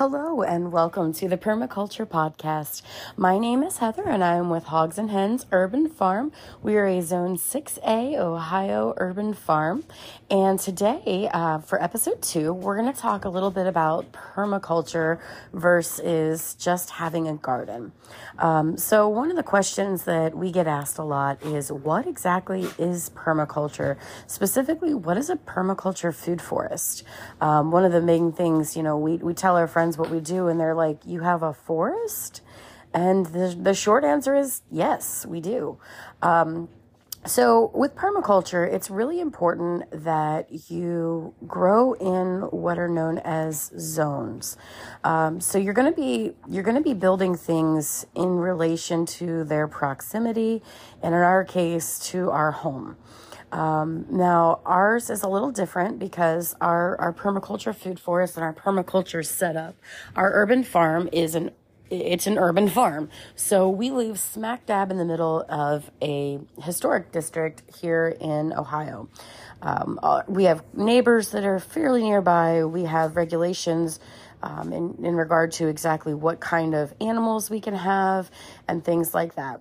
Hello and welcome to the Permaculture Podcast. My name is Heather and I am with Hogs and Hens Urban Farm. We are a Zone 6A Ohio urban farm. And today, uh, for episode two, we're going to talk a little bit about permaculture versus just having a garden. Um, so, one of the questions that we get asked a lot is what exactly is permaculture? Specifically, what is a permaculture food forest? Um, one of the main things, you know, we, we tell our friends what we do, and they're like, You have a forest? And the, the short answer is yes, we do. Um, so, with permaculture, it's really important that you grow in what are known as zones. Um, so, you're going to be you're going to be building things in relation to their proximity, and in our case, to our home. Um, now, ours is a little different because our, our permaculture food forest and our permaculture setup, our urban farm is an it's an urban farm. So we live smack dab in the middle of a historic district here in Ohio. Um, uh, we have neighbors that are fairly nearby. We have regulations um, in, in regard to exactly what kind of animals we can have and things like that.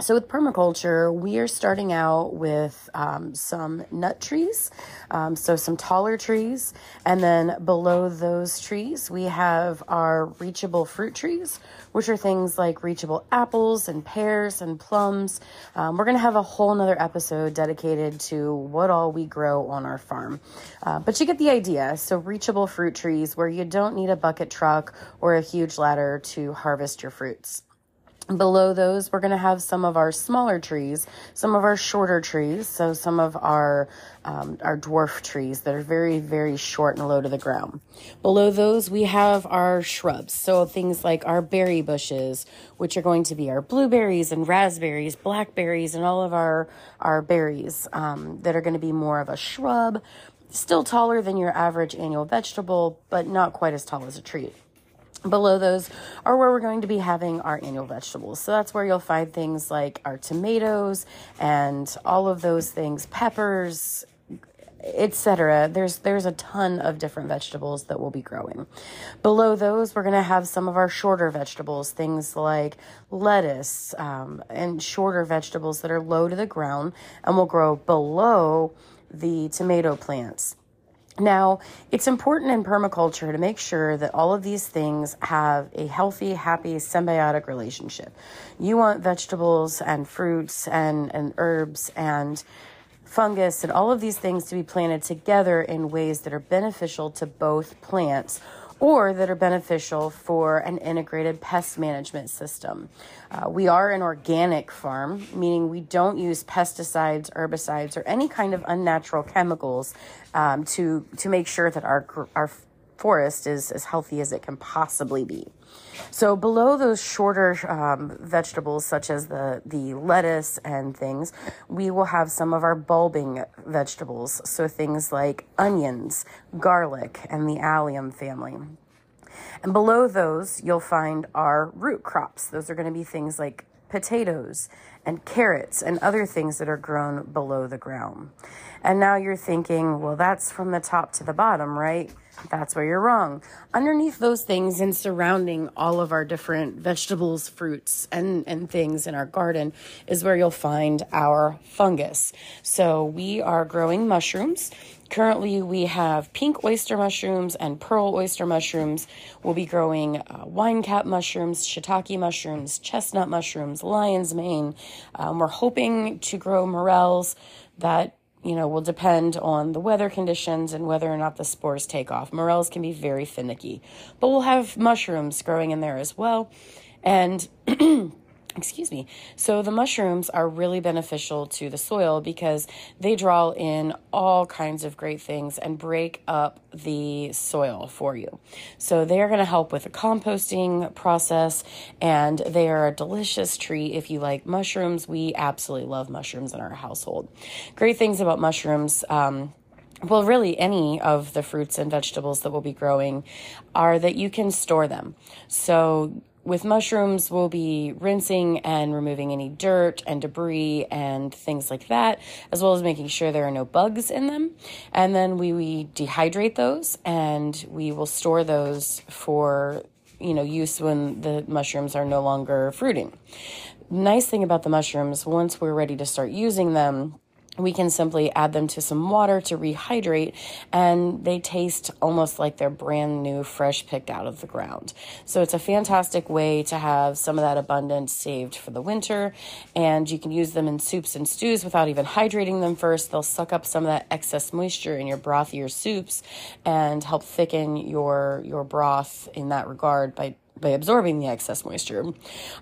So, with permaculture, we are starting out with um, some nut trees, um, so some taller trees. And then below those trees, we have our reachable fruit trees, which are things like reachable apples and pears and plums. Um, we're going to have a whole nother episode dedicated to what all we grow on our farm. Uh, but you get the idea. So, reachable fruit trees where you don't need a bucket truck or a huge ladder to harvest your fruits. Below those, we're going to have some of our smaller trees, some of our shorter trees, so some of our um, our dwarf trees that are very, very short and low to the ground. Below those, we have our shrubs, so things like our berry bushes, which are going to be our blueberries and raspberries, blackberries, and all of our our berries um, that are going to be more of a shrub, still taller than your average annual vegetable, but not quite as tall as a tree. Below those are where we're going to be having our annual vegetables. So that's where you'll find things like our tomatoes and all of those things, peppers, etc. There's there's a ton of different vegetables that we'll be growing. Below those, we're going to have some of our shorter vegetables, things like lettuce um, and shorter vegetables that are low to the ground and will grow below the tomato plants. Now, it's important in permaculture to make sure that all of these things have a healthy, happy, symbiotic relationship. You want vegetables and fruits and, and herbs and fungus and all of these things to be planted together in ways that are beneficial to both plants or that are beneficial for an integrated pest management system. Uh, we are an organic farm, meaning we don't use pesticides, herbicides, or any kind of unnatural chemicals um, to to make sure that our our forest is as healthy as it can possibly be. So below those shorter um, vegetables, such as the the lettuce and things, we will have some of our bulbing vegetables. So things like onions, garlic, and the allium family. And below those, you'll find our root crops. Those are going to be things like potatoes and carrots and other things that are grown below the ground. And now you're thinking, well, that's from the top to the bottom, right? That's where you're wrong. Underneath those things and surrounding all of our different vegetables, fruits, and, and things in our garden is where you'll find our fungus. So we are growing mushrooms. Currently, we have pink oyster mushrooms and pearl oyster mushrooms. We'll be growing uh, wine cap mushrooms, shiitake mushrooms, chestnut mushrooms, lion's mane. Um, we're hoping to grow morels that you know, will depend on the weather conditions and whether or not the spores take off. Morels can be very finicky, but we'll have mushrooms growing in there as well. And excuse me. So the mushrooms are really beneficial to the soil because they draw in all kinds of great things and break up the soil for you. So they are going to help with the composting process and they are a delicious treat if you like mushrooms. We absolutely love mushrooms in our household. Great things about mushrooms. Um, well, really, any of the fruits and vegetables that we'll be growing are that you can store them. So, with mushrooms, we'll be rinsing and removing any dirt and debris and things like that, as well as making sure there are no bugs in them. And then we, we dehydrate those and we will store those for you know use when the mushrooms are no longer fruiting. Nice thing about the mushrooms, once we're ready to start using them, we can simply add them to some water to rehydrate and they taste almost like they're brand new fresh picked out of the ground. So it's a fantastic way to have some of that abundance saved for the winter and you can use them in soups and stews without even hydrating them first. They'll suck up some of that excess moisture in your brothier soups and help thicken your your broth in that regard by by absorbing the excess moisture.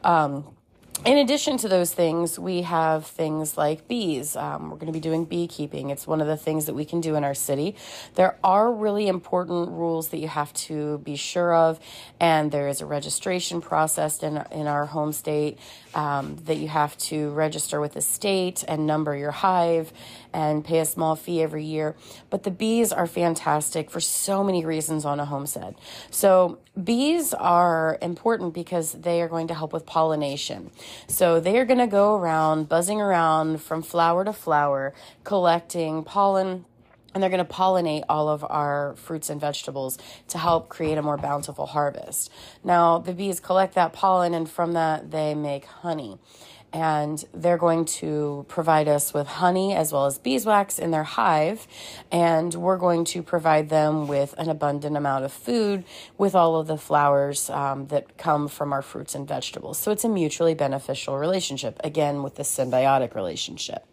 Um, in addition to those things, we have things like bees. Um, we're going to be doing beekeeping. It's one of the things that we can do in our city. There are really important rules that you have to be sure of, and there is a registration process in, in our home state um, that you have to register with the state and number your hive and pay a small fee every year. But the bees are fantastic for so many reasons on a homestead. So, bees are important because they are going to help with pollination. So, they are going to go around buzzing around from flower to flower, collecting pollen and they're going to pollinate all of our fruits and vegetables to help create a more bountiful harvest. Now, the bees collect that pollen, and from that, they make honey. And they're going to provide us with honey as well as beeswax in their hive. And we're going to provide them with an abundant amount of food with all of the flowers um, that come from our fruits and vegetables. So it's a mutually beneficial relationship, again, with the symbiotic relationship.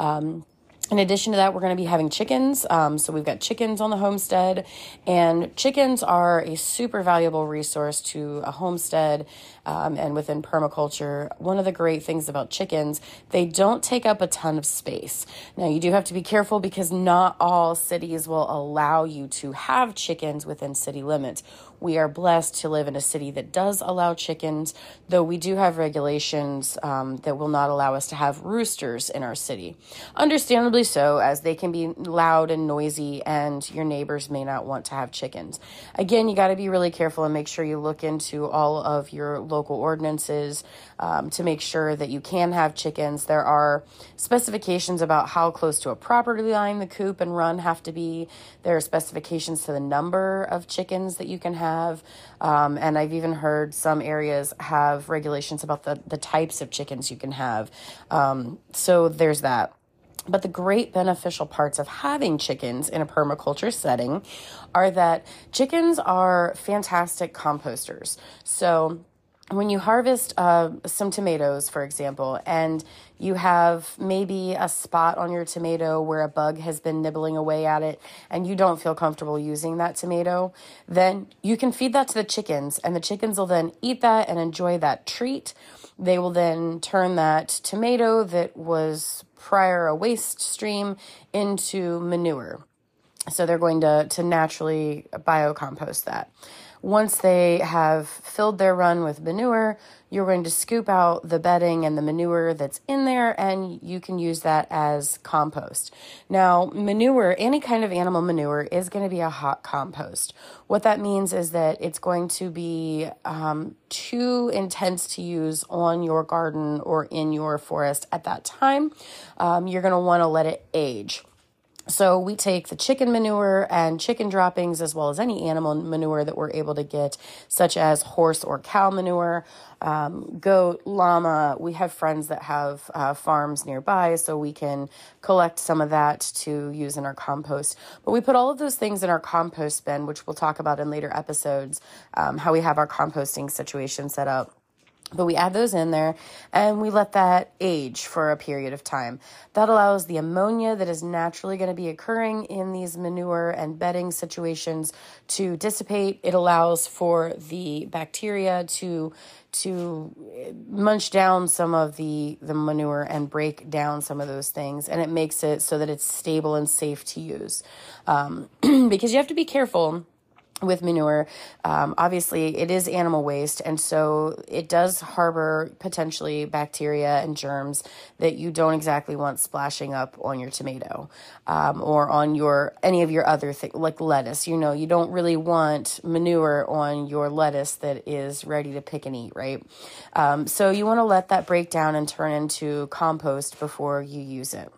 Um, in addition to that, we're going to be having chickens. Um, so we've got chickens on the homestead, and chickens are a super valuable resource to a homestead um, and within permaculture. One of the great things about chickens, they don't take up a ton of space. Now, you do have to be careful because not all cities will allow you to have chickens within city limits. We are blessed to live in a city that does allow chickens, though we do have regulations um, that will not allow us to have roosters in our city. Understandably so, as they can be loud and noisy, and your neighbors may not want to have chickens. Again, you got to be really careful and make sure you look into all of your local ordinances um, to make sure that you can have chickens. There are specifications about how close to a property line the coop and run have to be. There are specifications to the number of chickens that you can have. Um, and I've even heard some areas have regulations about the, the types of chickens you can have. Um, so there's that. But the great beneficial parts of having chickens in a permaculture setting are that chickens are fantastic composters. So when you harvest uh, some tomatoes, for example, and you have maybe a spot on your tomato where a bug has been nibbling away at it and you don't feel comfortable using that tomato, then you can feed that to the chickens, and the chickens will then eat that and enjoy that treat. They will then turn that tomato that was prior a waste stream into manure. So they're going to, to naturally biocompost that. Once they have filled their run with manure, you're going to scoop out the bedding and the manure that's in there, and you can use that as compost. Now, manure, any kind of animal manure, is going to be a hot compost. What that means is that it's going to be um, too intense to use on your garden or in your forest at that time. Um, you're going to want to let it age. So we take the chicken manure and chicken droppings as well as any animal manure that we're able to get, such as horse or cow manure, um, goat, llama. We have friends that have uh, farms nearby, so we can collect some of that to use in our compost. But we put all of those things in our compost bin, which we'll talk about in later episodes, um, how we have our composting situation set up. But we add those in there and we let that age for a period of time. That allows the ammonia that is naturally going to be occurring in these manure and bedding situations to dissipate. It allows for the bacteria to to munch down some of the the manure and break down some of those things and it makes it so that it's stable and safe to use um, because you have to be careful with manure, um, obviously it is animal waste, and so it does harbor potentially bacteria and germs that you don't exactly want splashing up on your tomato um, or on your any of your other things like lettuce. You know, you don't really want manure on your lettuce that is ready to pick and eat, right? Um, so you want to let that break down and turn into compost before you use it.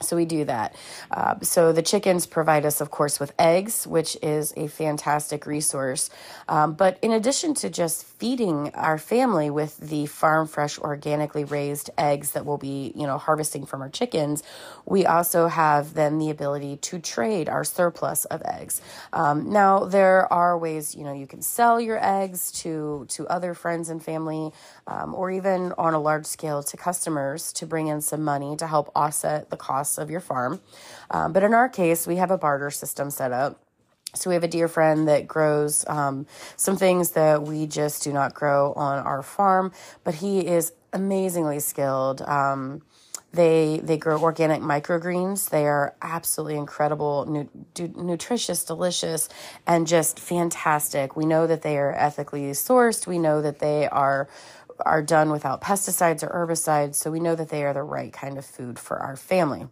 So we do that. Uh, so the chickens provide us, of course, with eggs, which is a fantastic resource. Um, but in addition to just feeding our family with the farm fresh, organically raised eggs that we'll be, you know, harvesting from our chickens, we also have then the ability to trade our surplus of eggs. Um, now there are ways, you know, you can sell your eggs to to other friends and family, um, or even on a large scale to customers to bring in some money to help offset the cost costs of your farm. Um, but in our case, we have a barter system set up. So we have a dear friend that grows um, some things that we just do not grow on our farm, but he is amazingly skilled. Um, they they grow organic microgreens. They are absolutely incredible, nu- nutritious, delicious, and just fantastic. We know that they are ethically sourced. We know that they are are done without pesticides or herbicides, so we know that they are the right kind of food for our family.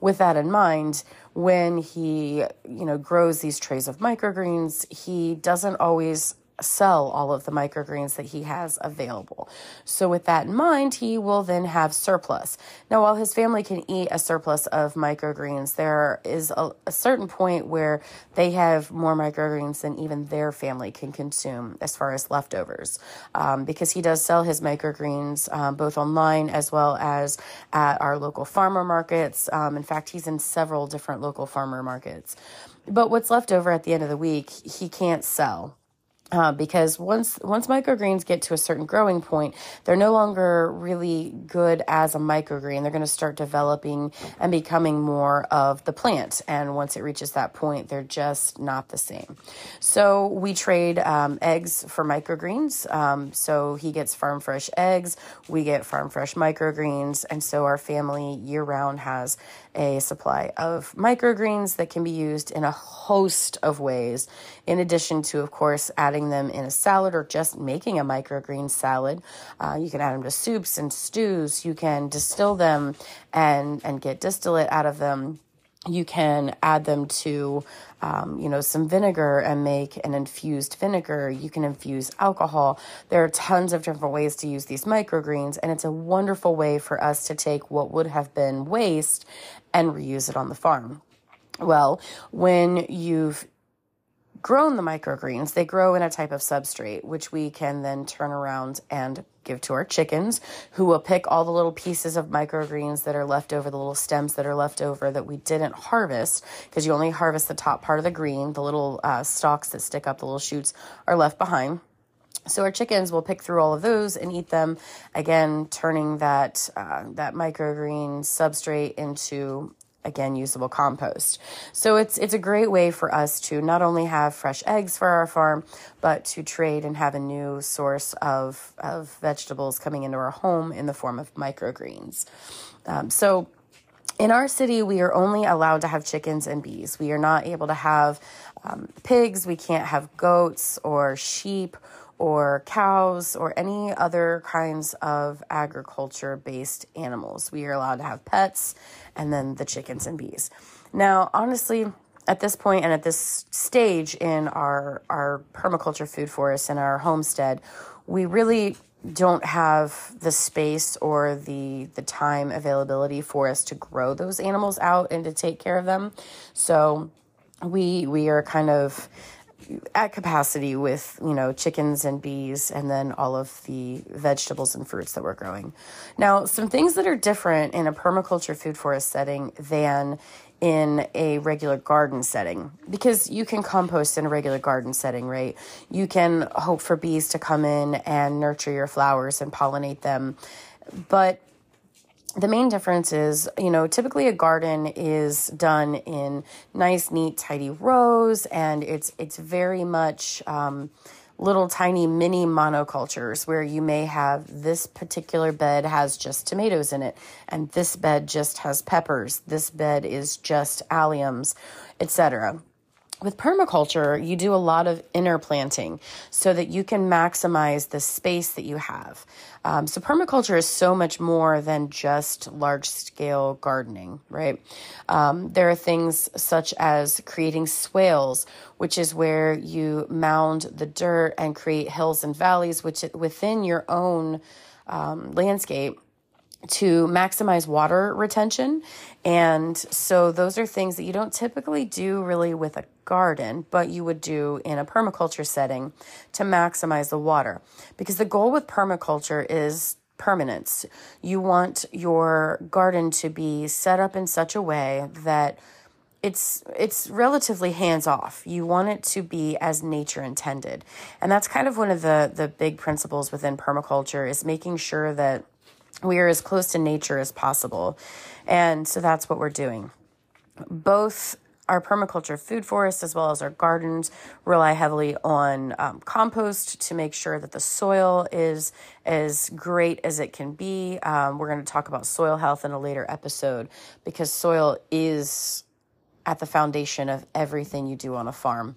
With that in mind, when he, you know, grows these trays of microgreens, he doesn't always sell all of the microgreens that he has available. So, with that in mind, he will then have surplus. Now, while his family can eat a surplus of microgreens, there is a, a certain point where they have more microgreens than even their family can consume as far as leftovers. Um, because he does sell his microgreens um, both online as well as at our local farmer markets. Um, in fact, he's in several different local farmer markets. But what's left over at the end of the week, he can't sell uh, because once once microgreens get to a certain growing point, they're no longer really good as a microgreen. They're going to start developing and becoming more of the plant. And once it reaches that point, they're just not the same. So we trade um, eggs for microgreens. Um, so he gets farm fresh eggs, we get farm fresh microgreens, and so our family year round has a supply of microgreens that can be used in a host of ways, in addition to, of course, adding them in a salad or just making a microgreen salad. Uh, you can add them to soups and stews. You can distill them and, and get distillate out of them you can add them to um, you know some vinegar and make an infused vinegar you can infuse alcohol there are tons of different ways to use these microgreens and it's a wonderful way for us to take what would have been waste and reuse it on the farm well when you've grown the microgreens, they grow in a type of substrate, which we can then turn around and give to our chickens, who will pick all the little pieces of microgreens that are left over, the little stems that are left over that we didn't harvest, because you only harvest the top part of the green. The little uh, stalks that stick up, the little shoots, are left behind. So our chickens will pick through all of those and eat them. Again, turning that uh, that microgreen substrate into again usable compost. So it's it's a great way for us to not only have fresh eggs for our farm, but to trade and have a new source of of vegetables coming into our home in the form of microgreens. Um, so in our city, we are only allowed to have chickens and bees. We are not able to have um, pigs. We can't have goats or sheep or cows or any other kinds of agriculture based animals. We are allowed to have pets and then the chickens and bees. Now, honestly, at this point and at this stage in our our permaculture food forest and our homestead, we really don't have the space or the the time availability for us to grow those animals out and to take care of them. So we we are kind of at capacity with you know chickens and bees and then all of the vegetables and fruits that we're growing. Now some things that are different in a permaculture food forest setting than in a regular garden setting because you can compost in a regular garden setting right? You can hope for bees to come in and nurture your flowers and pollinate them. But the main difference is, you know, typically a garden is done in nice, neat, tidy rows, and it's it's very much um, little tiny mini monocultures where you may have this particular bed has just tomatoes in it, and this bed just has peppers. This bed is just alliums, etc. with permaculture, you do a lot of interplanting so that you can maximize the space that you have. Um, so, permaculture is so much more than just large scale gardening, right? Um, there are things such as creating swales, which is where you mound the dirt and create hills and valleys, which within your own um, landscape to maximize water retention. And so those are things that you don't typically do really with a garden, but you would do in a permaculture setting to maximize the water. Because the goal with permaculture is permanence. You want your garden to be set up in such a way that it's it's relatively hands off. You want it to be as nature intended. And that's kind of one of the the big principles within permaculture is making sure that we are as close to nature as possible. And so that's what we're doing. Both our permaculture food forest as well as our gardens rely heavily on um, compost to make sure that the soil is as great as it can be. Um, we're going to talk about soil health in a later episode because soil is at the foundation of everything you do on a farm.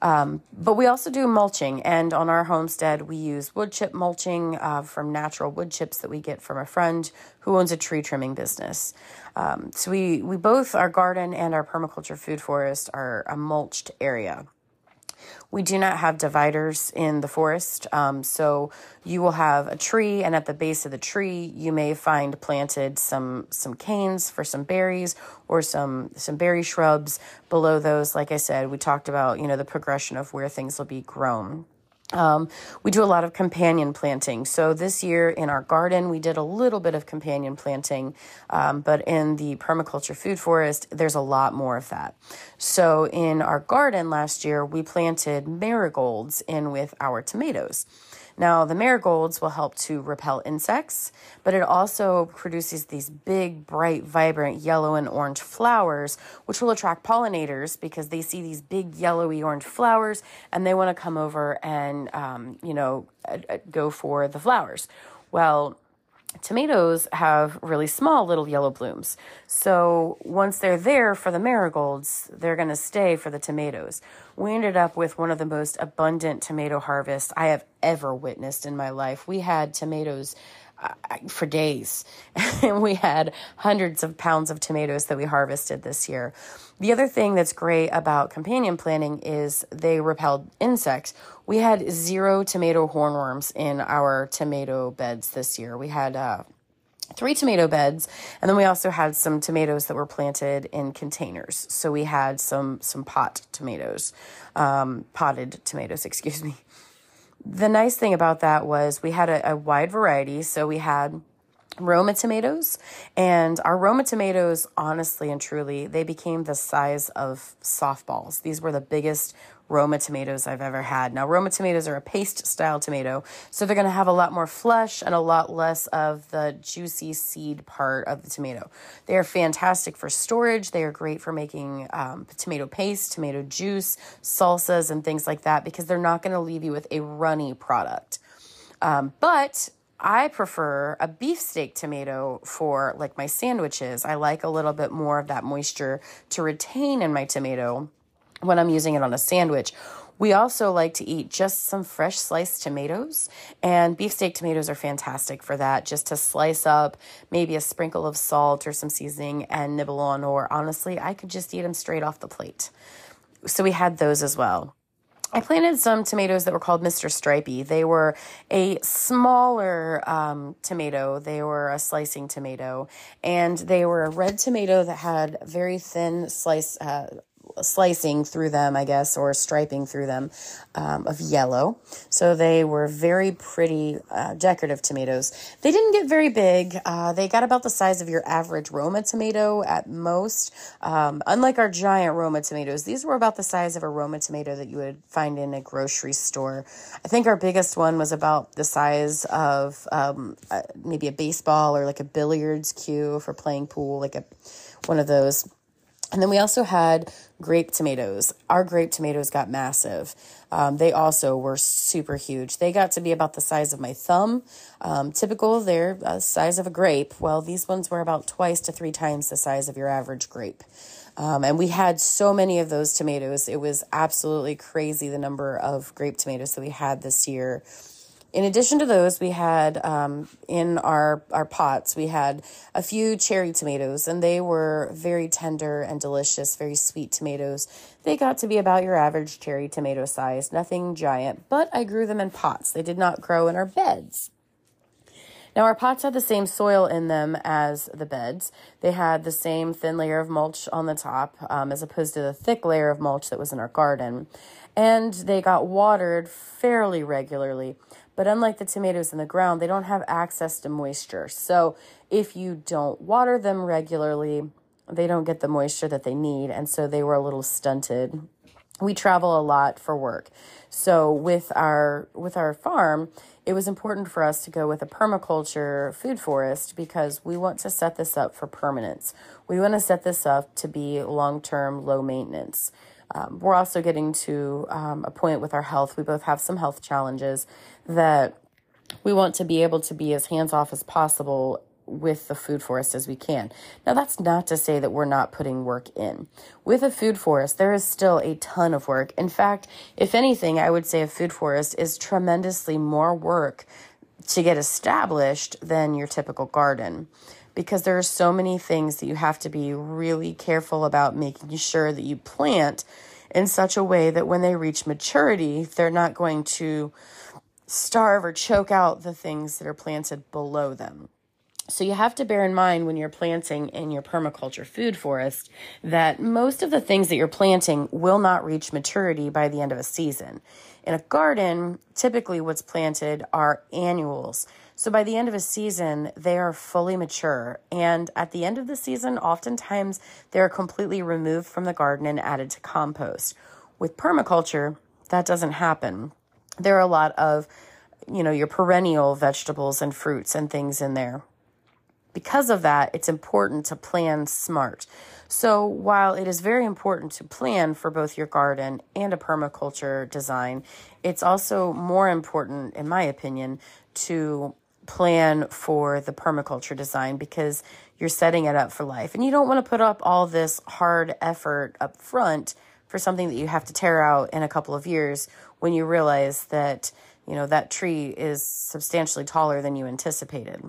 Um, but we also do mulching, and on our homestead, we use wood chip mulching uh, from natural wood chips that we get from a friend who owns a tree trimming business. Um, so we we both our garden and our permaculture food forest are a mulched area. We do not have dividers in the forest. Um, so you will have a tree, and at the base of the tree, you may find planted some some canes for some berries or some some berry shrubs. Below those, like I said, we talked about you know the progression of where things will be grown. Um, we do a lot of companion planting. So this year in our garden, we did a little bit of companion planting, um, but in the permaculture food forest, there's a lot more of that. So in our garden last year, we planted marigolds in with our tomatoes. Now, the marigolds will help to repel insects, but it also produces these big, bright, vibrant yellow and orange flowers, which will attract pollinators because they see these big, yellowy orange flowers and they want to come over and, um, you know, uh, uh, go for the flowers. Well, tomatoes have really small little yellow blooms. So once they're there for the marigolds, they're going to stay for the tomatoes. We ended up with one of the most abundant tomato harvests I have ever witnessed in my life. We had tomatoes for days. and we had hundreds of pounds of tomatoes that we harvested this year. The other thing that's great about companion planting is they repelled insects. We had zero tomato hornworms in our tomato beds this year. We had uh, three tomato beds and then we also had some tomatoes that were planted in containers so we had some some pot tomatoes um, potted tomatoes excuse me the nice thing about that was we had a, a wide variety. So we had Roma tomatoes, and our Roma tomatoes, honestly and truly, they became the size of softballs. These were the biggest Roma tomatoes I've ever had. Now, Roma tomatoes are a paste style tomato, so they're going to have a lot more flesh and a lot less of the juicy seed part of the tomato. They are fantastic for storage. They are great for making um, tomato paste, tomato juice, salsas, and things like that because they're not going to leave you with a runny product. Um, but I prefer a beefsteak tomato for like my sandwiches. I like a little bit more of that moisture to retain in my tomato when I'm using it on a sandwich. We also like to eat just some fresh sliced tomatoes, and beefsteak tomatoes are fantastic for that. Just to slice up maybe a sprinkle of salt or some seasoning and nibble on, or honestly, I could just eat them straight off the plate. So we had those as well. I planted some tomatoes that were called Mr. Stripey. They were a smaller um, tomato. They were a slicing tomato, and they were a red tomato that had very thin slice uh, slicing through them, I guess, or striping through them um, of yellow. So they were very pretty uh, decorative tomatoes. They didn't get very big. Uh, they got about the size of your average Roma tomato at most. Um, unlike our giant Roma tomatoes, these were about the size of a Roma tomato that you would find in a grocery store. I think our biggest one was about the size of um, uh, maybe a baseball or like a billiards cue for playing pool, like a one of those And then we also had grape tomatoes. Our grape tomatoes got massive. Um, they also were super huge. They got to be about the size of my thumb. Um, typical, they're the uh, size of a grape. Well, these ones were about twice to three times the size of your average grape. Um, and we had so many of those tomatoes. It was absolutely crazy the number of grape tomatoes that we had this year. In addition to those, we had um, in our, our pots, we had a few cherry tomatoes, and they were very tender and delicious, very sweet tomatoes. They got to be about your average cherry tomato size, nothing giant, but I grew them in pots. They did not grow in our beds. Now, our pots had the same soil in them as the beds. They had the same thin layer of mulch on the top, um, as opposed to the thick layer of mulch that was in our garden. And they got watered fairly regularly. But unlike the tomatoes in the ground, they don't have access to moisture. So if you don't water them regularly, they don't get the moisture that they need. And so they were a little stunted we travel a lot for work. So with our with our farm, it was important for us to go with a permaculture food forest because we want to set this up for permanence. We want to set this up to be long-term low maintenance. Um, we're also getting to um, a point with our health. We both have some health challenges that we want to be able to be as hands off as possible with the food forest as we can. Now, that's not to say that we're not putting work in. With a food forest, there is still a ton of work. In fact, if anything, I would say a food forest is tremendously more work to get established than your typical garden because there are so many things that you have to be really careful about making sure that you plant in such a way that when they reach maturity, they're not going to starve or choke out the things that are planted below them. So you have to bear in mind when you're planting in your permaculture food forest that most of the things that you're planting will not reach maturity by the end of a season. In a garden, typically what's planted are annuals. So by the end of a season, they are fully mature. And at the end of the season, oftentimes they're completely removed from the garden and added to compost. With permaculture, that doesn't happen. There are a lot of, you know, your perennial vegetables and fruits and things in there because of that, it's important to plan smart. So, while it is very important to plan for both your garden and a permaculture design, it's also more important, in my opinion, to plan for the permaculture design because you're setting it up for life. And you don't want to put up all this hard effort up front for something that you have to tear out in a couple of years when you realize that, you know, that tree is substantially taller than you anticipated.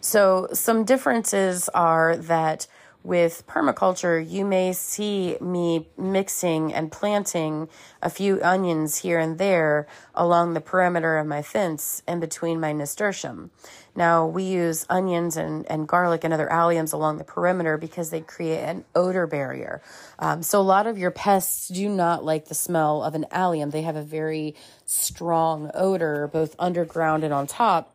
So, some differences are that with permaculture, you may see me mixing and planting a few onions here and there along the perimeter of my fence and between my nasturtium. Now, we use onions and, and garlic and other alliums along the perimeter because they create an odor barrier. Um, so, a lot of your pests do not like the smell of an allium. They have a very strong odor, both underground and on top.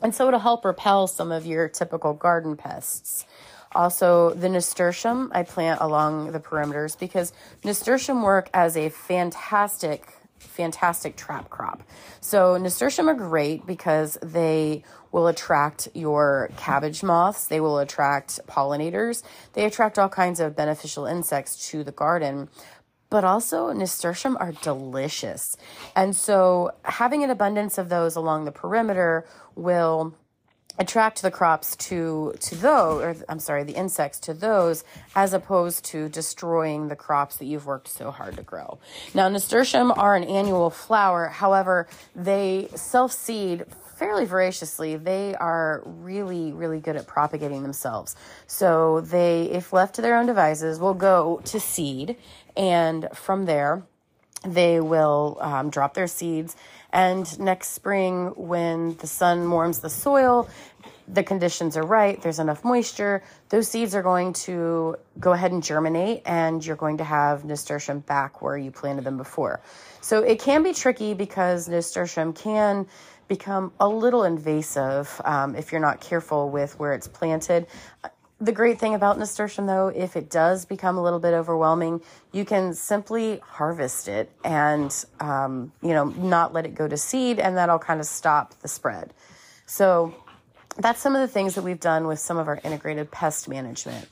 And so it'll help repel some of your typical garden pests. Also, the nasturtium I plant along the perimeters because nasturtium work as a fantastic, fantastic trap crop. So, nasturtium are great because they will attract your cabbage moths, they will attract pollinators, they attract all kinds of beneficial insects to the garden but also nasturtium are delicious. And so having an abundance of those along the perimeter will attract the crops to to those or I'm sorry the insects to those as opposed to destroying the crops that you've worked so hard to grow. Now nasturtium are an annual flower, however, they self-seed fairly voraciously. They are really really good at propagating themselves. So they if left to their own devices will go to seed and from there, they will um, drop their seeds. And next spring, when the sun warms the soil, the conditions are right, there's enough moisture, those seeds are going to go ahead and germinate, and you're going to have nasturtium back where you planted them before. So it can be tricky because nasturtium can become a little invasive um, if you're not careful with where it's planted the great thing about nasturtium, though, if it does become a little bit overwhelming, you can simply harvest it and, um, you know, not let it go to seed, and that'll kind of stop the spread. So that's some of the things that we've done with some of our integrated pest management.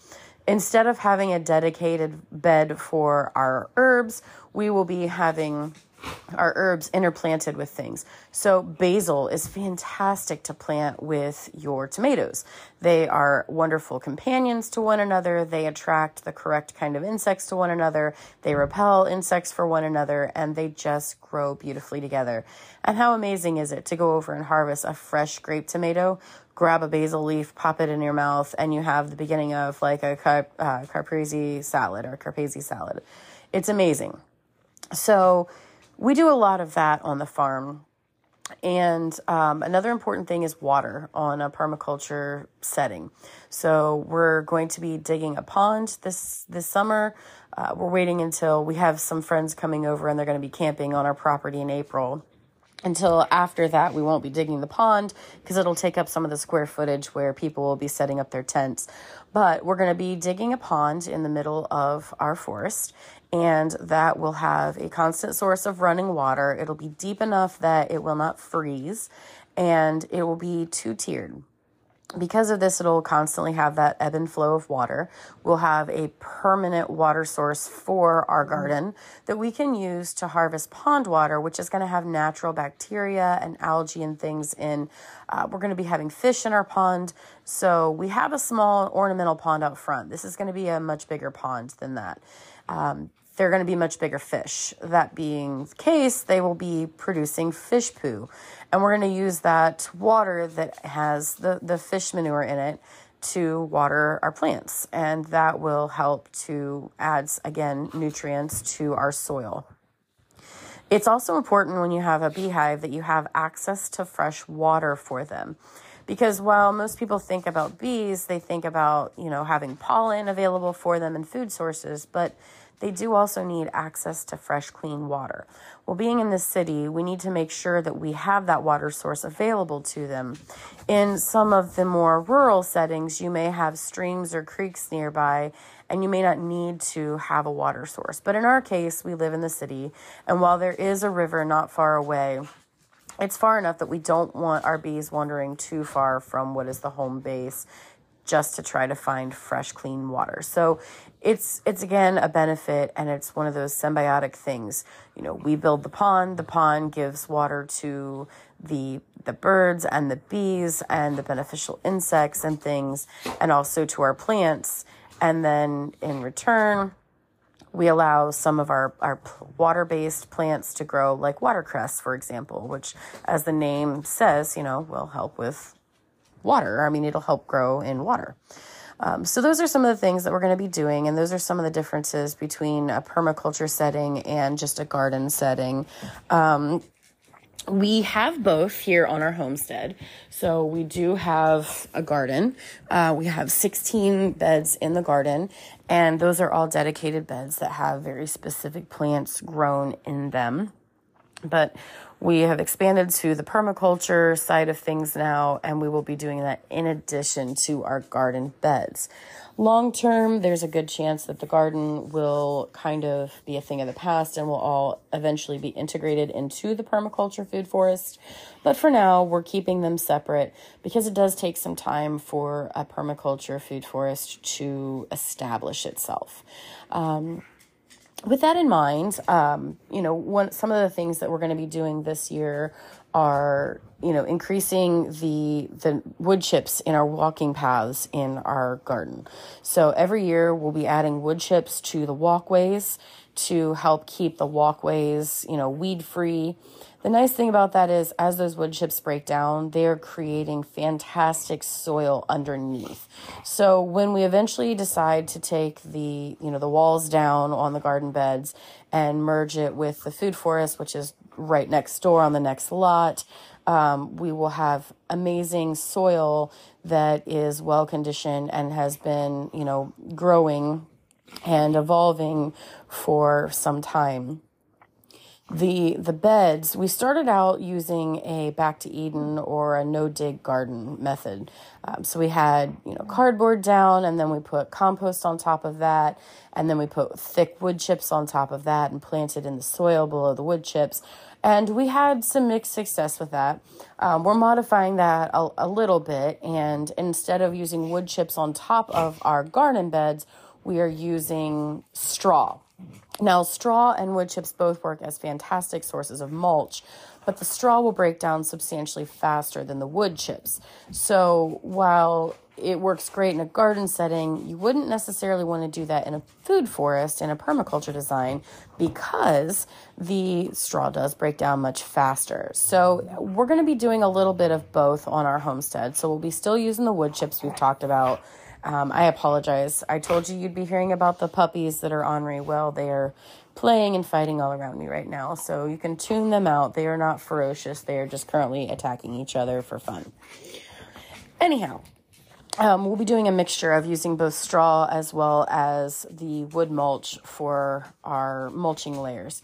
instead of having a dedicated bed for our herbs, we will be having our herbs interplanted with things. So, basil is fantastic to plant with your tomatoes. They are wonderful companions to one another. They attract the correct kind of insects to one another. They repel insects for one another, and they just grow beautifully together. And how amazing is it to go over and harvest a fresh grape tomato? Grab a basil leaf, pop it in your mouth, and you have the beginning of like a car- uh, salad or carpese salad. It's amazing. So, we do a lot of that on the farm. And um, another important thing is water on a permaculture setting. So we're going to be digging a pond this this summer. Uh, we're waiting until we have some friends coming over and they're going to be camping on our property in April. Until after that, we won't be digging the pond because it'll take up some of the square footage where people will be setting up their tents. But we're going to be digging a pond in the middle of our forest and that will have a constant source of running water. It'll be deep enough that it will not freeze, and it will be two tiered. Because of this, it'll constantly have that ebb and flow of water. We'll have a permanent water source for our garden that we can use to harvest pond water, which is going to have natural bacteria and algae and things in. Uh, we're going to be having fish in our pond. So we have a small ornamental pond out front. This is going to be a much bigger pond than that. Um, they're going to be much bigger fish. That being the case, they will be producing fish poo. And we're going to use that water that has the, the fish manure in it to water our plants. And that will help to add, again, nutrients to our soil. It's also important when you have a beehive that you have access to fresh water for them. Because while most people think about bees, they think about, you know, having pollen available for them and food sources, but they do also need access to fresh, clean water. Well, being in the city, we need to make sure that we have that water source available to them. In some of the more rural settings, you may have streams or creeks nearby, and you may not need to have a water source. But in our case, we live in the city, and while there is a river not far away, it's far enough that we don't want our bees wandering too far from what is the home base just to try to find fresh clean water. So it's it's again a benefit and it's one of those symbiotic things. You know, we build the pond, the pond gives water to the the birds and the bees and the beneficial insects and things and also to our plants and then in return we allow some of our, our water-based plants to grow like watercress for example which as the name says you know will help with water. I mean, it'll help grow in water. Um, so those are some of the things that we're going to be doing, and those are some of the differences between a permaculture setting and just a garden setting. Um, we have both here on our homestead. So we do have a garden. Uh, we have 16 beds in the garden, and those are all dedicated beds that have very specific plants grown in them. But we have expanded to the permaculture side of things now, and we will be doing that in addition to our garden beds. Long term, there's a good chance that the garden will kind of be a thing of the past and will all eventually be integrated into the permaculture food forest. But for now, we're keeping them separate because it does take some time for a permaculture food forest to establish itself. Um, with that in mind, um, you know, one some of the things that we're going to be doing this year are you know increasing the the wood chips in our walking paths in our garden. So every year we'll be adding wood chips to the walkways to help keep the walkways you know weed free the nice thing about that is, as those wood chips break down, they are creating fantastic soil underneath. So when we eventually decide to take the, you know, the walls down on the garden beds and merge it with the food forest, which is right next door on the next lot, um, we will have amazing soil that is well conditioned and has been, you know, growing and evolving for some time. The the beds we started out using a back to eden or a no dig garden method. Um, so we had you know cardboard down and then we put compost on top of that and then we put thick wood chips on top of that and planted in the soil below the wood chips And we had some mixed success with that. Um, we're modifying that a, a little bit, and instead of using wood chips on top of our garden beds, we are using straw. Now, straw and wood chips both work as fantastic sources of mulch, but the straw will break down substantially faster than the wood chips. So, while it works great in a garden setting, you wouldn't necessarily want to do that in a food forest in a permaculture design because the straw does break down much faster. So, we're going to be doing a little bit of both on our homestead. So, we'll be still using the wood chips we've talked about um, I apologize. I told you you'd be hearing about the puppies that are ornery. Well, they are playing and fighting all around me right now. So you can tune them out. They are not ferocious. They are just currently attacking each other for fun. Anyhow, um, we'll be doing a mixture of using both straw as well as the wood mulch for our mulching layers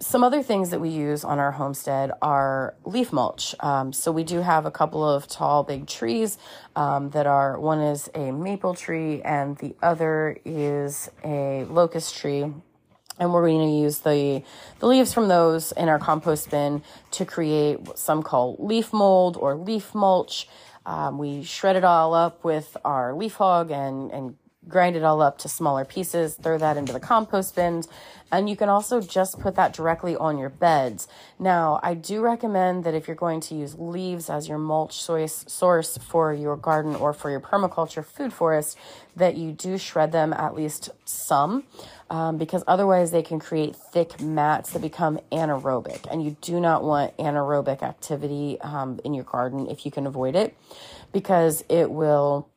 some other things that we use on our homestead are leaf mulch. Um, so we do have a couple of tall, big trees um, that are one is a maple tree and the other is a locust tree. And we're going to use the, the leaves from those in our compost bin to create what some call leaf mold or leaf mulch. Um, we shred it all up with our leaf hog and, and grind it all up to smaller pieces, throw that into the compost bins, and you can also just put that directly on your beds. Now, I do recommend that if you're going to use leaves as your mulch source for your garden or for your permaculture food forest, that you do shred them at least some. Um, because otherwise they can create thick mats that become anaerobic, and you do not want anaerobic activity um, in your garden if you can avoid it, because it will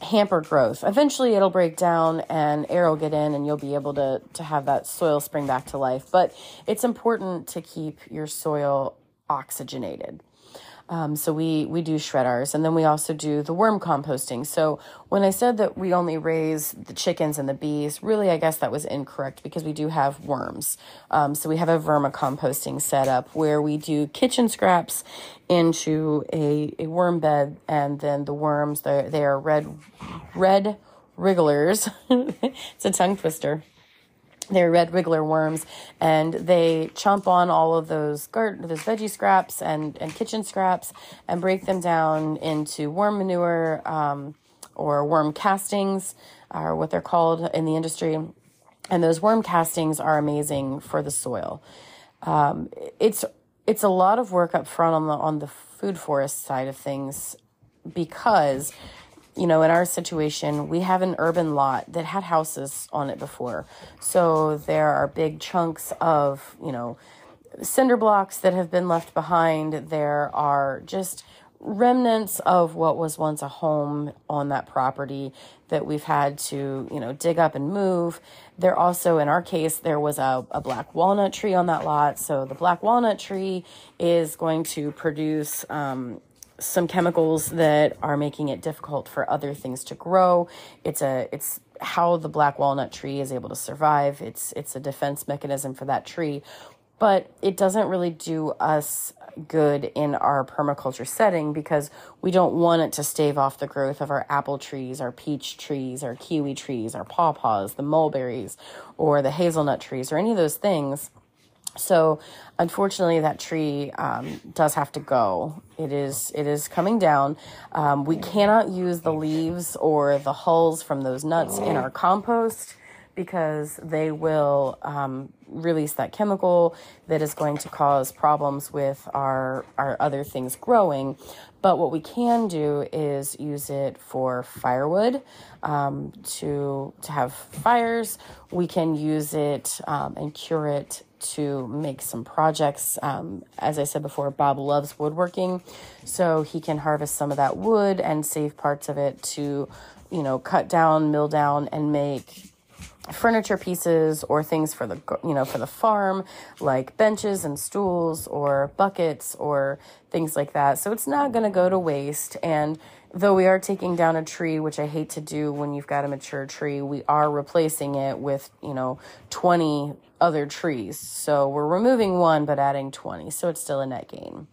hamper growth. Eventually it'll break down and air will get in and you'll be able to, to have that soil spring back to life. But it's important to keep your soil oxygenated. Um, so we we do shred ours, and then we also do the worm composting. So when I said that we only raise the chickens and the bees, really I guess that was incorrect because we do have worms. Um, so we have a vermicomposting setup where we do kitchen scraps into a, a worm bed, and then the worms they they are red red wrigglers. it's a tongue twister they're red wriggler worms and they chomp on all of those garden those veggie scraps and and kitchen scraps and break them down into worm manure um, or worm castings are what they're called in the industry. And those worm castings are amazing for the soil. Um, it's it's a lot of work up front on the on the food forest side of things because you know, in our situation, we have an urban lot that had houses on it before. So there are big chunks of, you know, cinder blocks that have been left behind. There are just remnants of what was once a home on that property that we've had to, you know, dig up and move. There also, in our case, there was a, a black walnut tree on that lot. So the black walnut tree is going to produce um, some chemicals that are making it difficult for other things to grow. It's a it's how the black walnut tree is able to survive. It's it's a defense mechanism for that tree, but it doesn't really do us good in our permaculture setting because we don't want it to stave off the growth of our apple trees, our peach trees, our kiwi trees, our pawpaws, the mulberries, or the hazelnut trees, or any of those things so, unfortunately, that tree um, does have to go. It is it is coming down. Um, we cannot use the leaves or the hulls from those nuts in our compost because they will um, release that chemical that is going to cause problems with our our other things growing. But what we can do is use it for firewood um, to to have fires. We can use it um, and cure it to make some projects. Um, as I said before, Bob loves woodworking, so he can harvest some of that wood and save parts of it to, you know, cut down, mill down, and make furniture pieces or things for the you know for the farm like benches and stools or buckets or things like that so it's not going to go to waste and though we are taking down a tree which i hate to do when you've got a mature tree we are replacing it with you know 20 other trees. So we're removing one but adding 20 so it's still a net gain.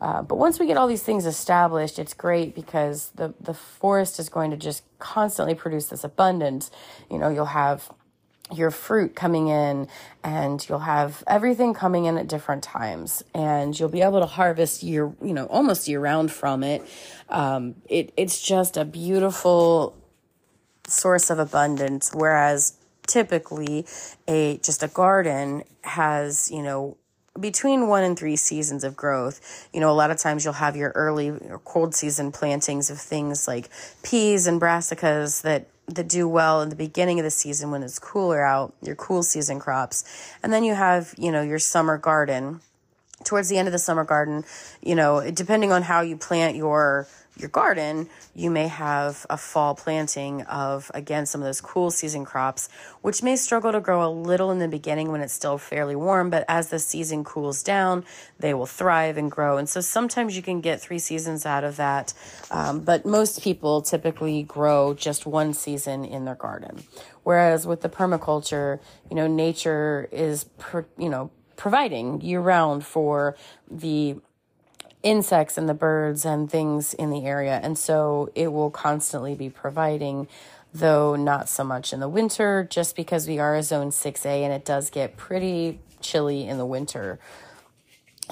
Uh, but once we get all these things established, it's great because the, the forest is going to just constantly produce this abundance. You know, you'll have your fruit coming in and you'll have everything coming in at different times. And you'll be able to harvest year you know almost year round from it. Um, it it's just a beautiful source of abundance. Whereas typically a just a garden has you know between one and three seasons of growth. You know, a lot of times you'll have your early or cold season plantings of things like peas and brassicas that that do well in the beginning of the season when it's cooler out, your cool season crops. And then you have, you know, your summer garden. Towards the end of the summer garden, you know, depending on how you plant your your garden, you may have a fall planting of, again, some of those cool season crops, which may struggle to grow a little in the beginning when it's still fairly warm, but as the season cools down, they will thrive and grow. And so sometimes you can get three seasons out of that, um, but most people typically grow just one season in their garden. Whereas with the permaculture, you know, nature is, per, you know, providing year round for the insects and the birds and things in the area. And so it will constantly be providing, though not so much in the winter, just because we are a zone 6A and it does get pretty chilly in the winter.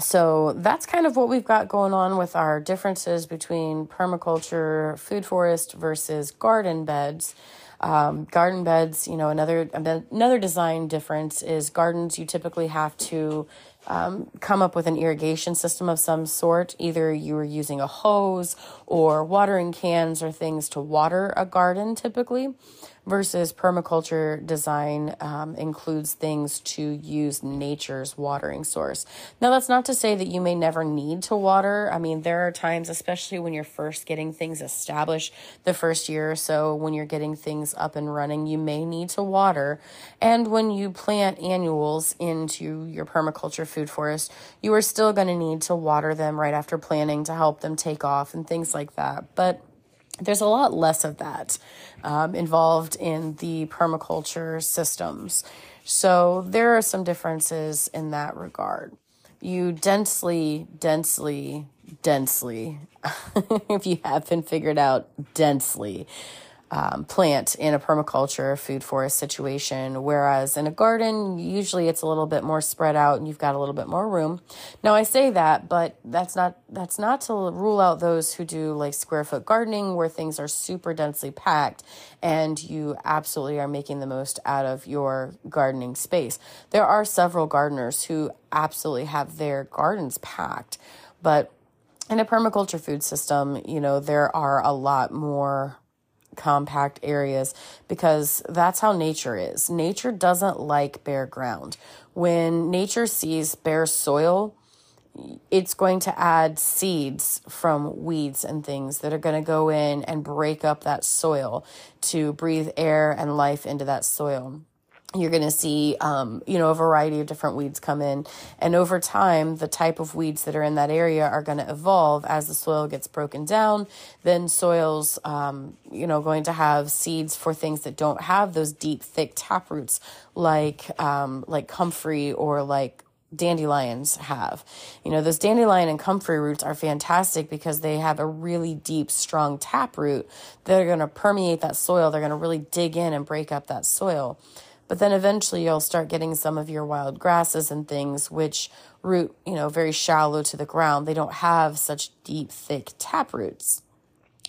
So that's kind of what we've got going on with our differences between permaculture, food forest versus garden beds. Um, garden beds, you know, another another design difference is gardens. You typically have to um, come up with an irrigation system of some sort. Either you are using a hose or watering cans or things to water a garden typically versus permaculture design um, includes things to use nature's watering source. Now, that's not to say that you may never need to water. I mean, there are times, especially when you're first getting things established the first year or so, when you're getting things up and running, you may need to water. And when you plant annuals into your permaculture food forest, you are still going to need to water them right after planting to help them take off and things like that. But there's a lot less of that um, involved in the permaculture systems. So there are some differences in that regard. You densely, densely, densely, if you haven't figured out densely, um, plant in a permaculture food forest situation. Whereas in a garden, usually it's a little bit more spread out and you've got a little bit more room. Now I say that, but that's not, that's not to rule out those who do like square foot gardening where things are super densely packed and you absolutely are making the most out of your gardening space. There are several gardeners who absolutely have their gardens packed, but in a permaculture food system, you know, there are a lot more compact areas because that's how nature is. Nature doesn't like bare ground. When nature sees bare soil, it's going to add seeds from weeds and things that are going to go in and break up that soil to breathe air and life into that soil you're going to see um, you know a variety of different weeds come in and over time the type of weeds that are in that area are going to evolve as the soil gets broken down then soils um, you know going to have seeds for things that don't have those deep thick tap roots like um, like comfrey or like dandelions have. You know, those dandelion and comfrey roots are fantastic because they have a really deep, strong tap root that are going to permeate that soil. They're going to really dig in and break up that soil. But then eventually you'll start getting some of your wild grasses and things which root, you know, very shallow to the ground. They don't have such deep, thick tap roots.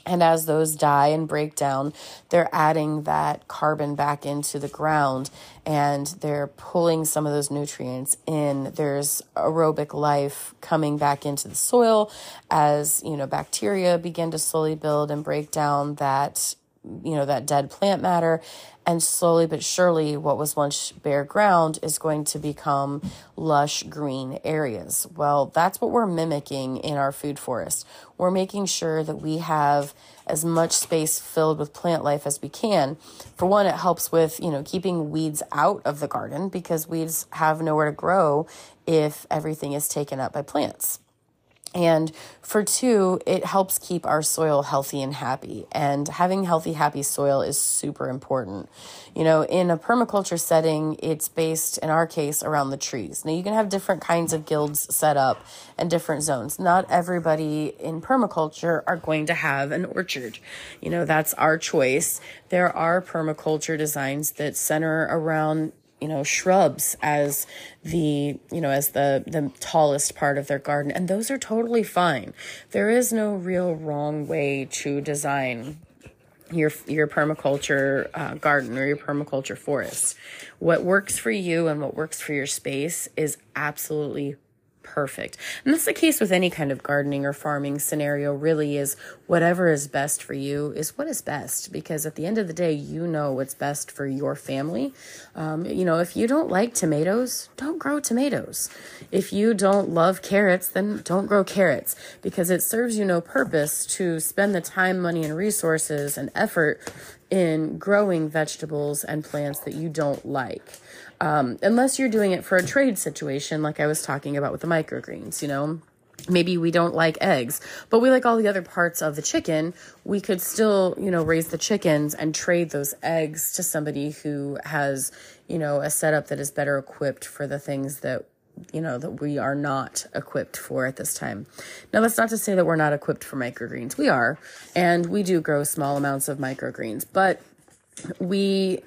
And as those die and break down, they're adding that carbon back into the ground and they're pulling some of those nutrients in. There's aerobic life coming back into the soil as, you know, bacteria begin to slowly build and break down that you know that dead plant matter. And slowly but surely what was once bare ground is going to become lush green areas. Well that's what we're mimicking in our food forest. We're making sure that we have as much space filled with plant life as we can. For one it helps with you know keeping weeds out of the garden because weeds have nowhere to grow if everything is taken up by plants And for two, it helps keep our soil healthy and happy. And having healthy, happy soil is super important. You know, in a permaculture setting, it's based, in our case, around the trees. Now, you can have different kinds of guilds set up and different zones. Not everybody in permaculture are going to have an orchard. You know, that's our choice. There are permaculture designs that center around you know shrubs as the you know as the the tallest part of their garden. And those are totally fine. There is no real wrong way to design your your permaculture uh, garden or your permaculture forest. What works for you and what works for your space is absolutely perfect. And that's the case with any kind of gardening or farming scenario, really, is whatever is best for you is what is best. Because at the end of the day, you know what's best for your family. Um, you know, if you don't like tomatoes, don't grow tomatoes. If you don't love carrots, then don't grow carrots because it serves you no purpose to spend the time, money, and resources and effort in growing vegetables and plants that you don't like um, unless you're doing it for a trade situation, like I was talking about with the microgreens, you know. Maybe we don't like eggs, but we like all the other parts of the chicken. We could still, you know, raise the chickens and trade those eggs to somebody who has, you know, a setup that is better equipped for the things that you know that we are not equipped for at this time. Now that's not to say that we're not equipped for microgreens. We are, and we do grow small amounts of microgreens, but we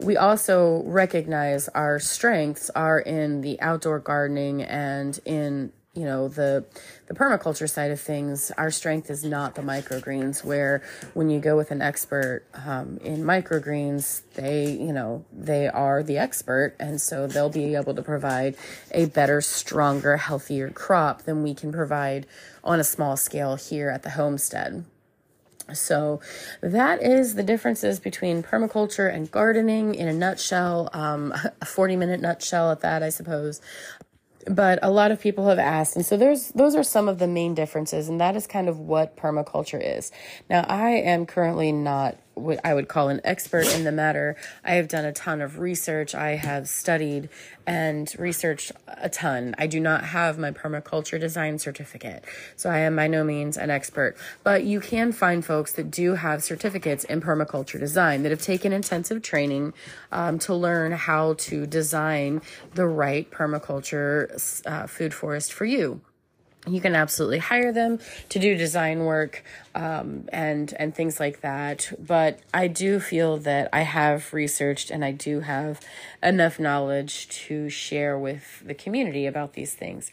we also recognize our strengths are in the outdoor gardening and in you know the the permaculture side of things our strength is not the microgreens where when you go with an expert um, in microgreens they you know they are the expert and so they'll be able to provide a better stronger healthier crop than we can provide on a small scale here at the homestead so, that is the differences between permaculture and gardening in a nutshell, um, a 40 minute nutshell at that, I suppose. But a lot of people have asked, and so there's those are some of the main differences, and that is kind of what permaculture is. Now, I am currently not what I would call an expert in the matter. I have done a ton of research. I have studied and researched a ton. I do not have my permaculture design certificate, so I am by no means an expert. But you can find folks that do have certificates in permaculture design that have taken intensive training um, to learn how to design the right permaculture uh, food forest for you you can absolutely hire them to do design work um, and and things like that. But i do feel that i have researched and i do have enough knowledge to share with the community about these things.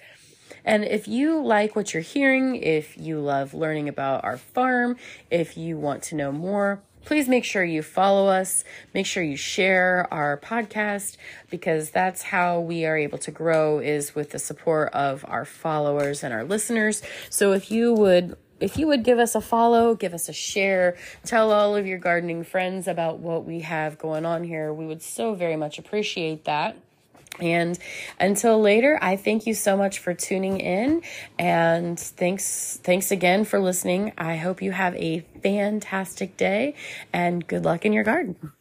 And if you like what you're hearing if you love learning about our farm if you want to know more please make sure you follow us. Make sure you share our podcast because that's how we are able to grow is with the support of our followers and our listeners. So if you would if you would give us a follow, give us a share, tell all of your gardening friends about what we have going on here, we would so very much appreciate that. And until later, I thank you so much for tuning in and thanks thanks again for listening. I hope you have a fantastic day and good luck in your garden.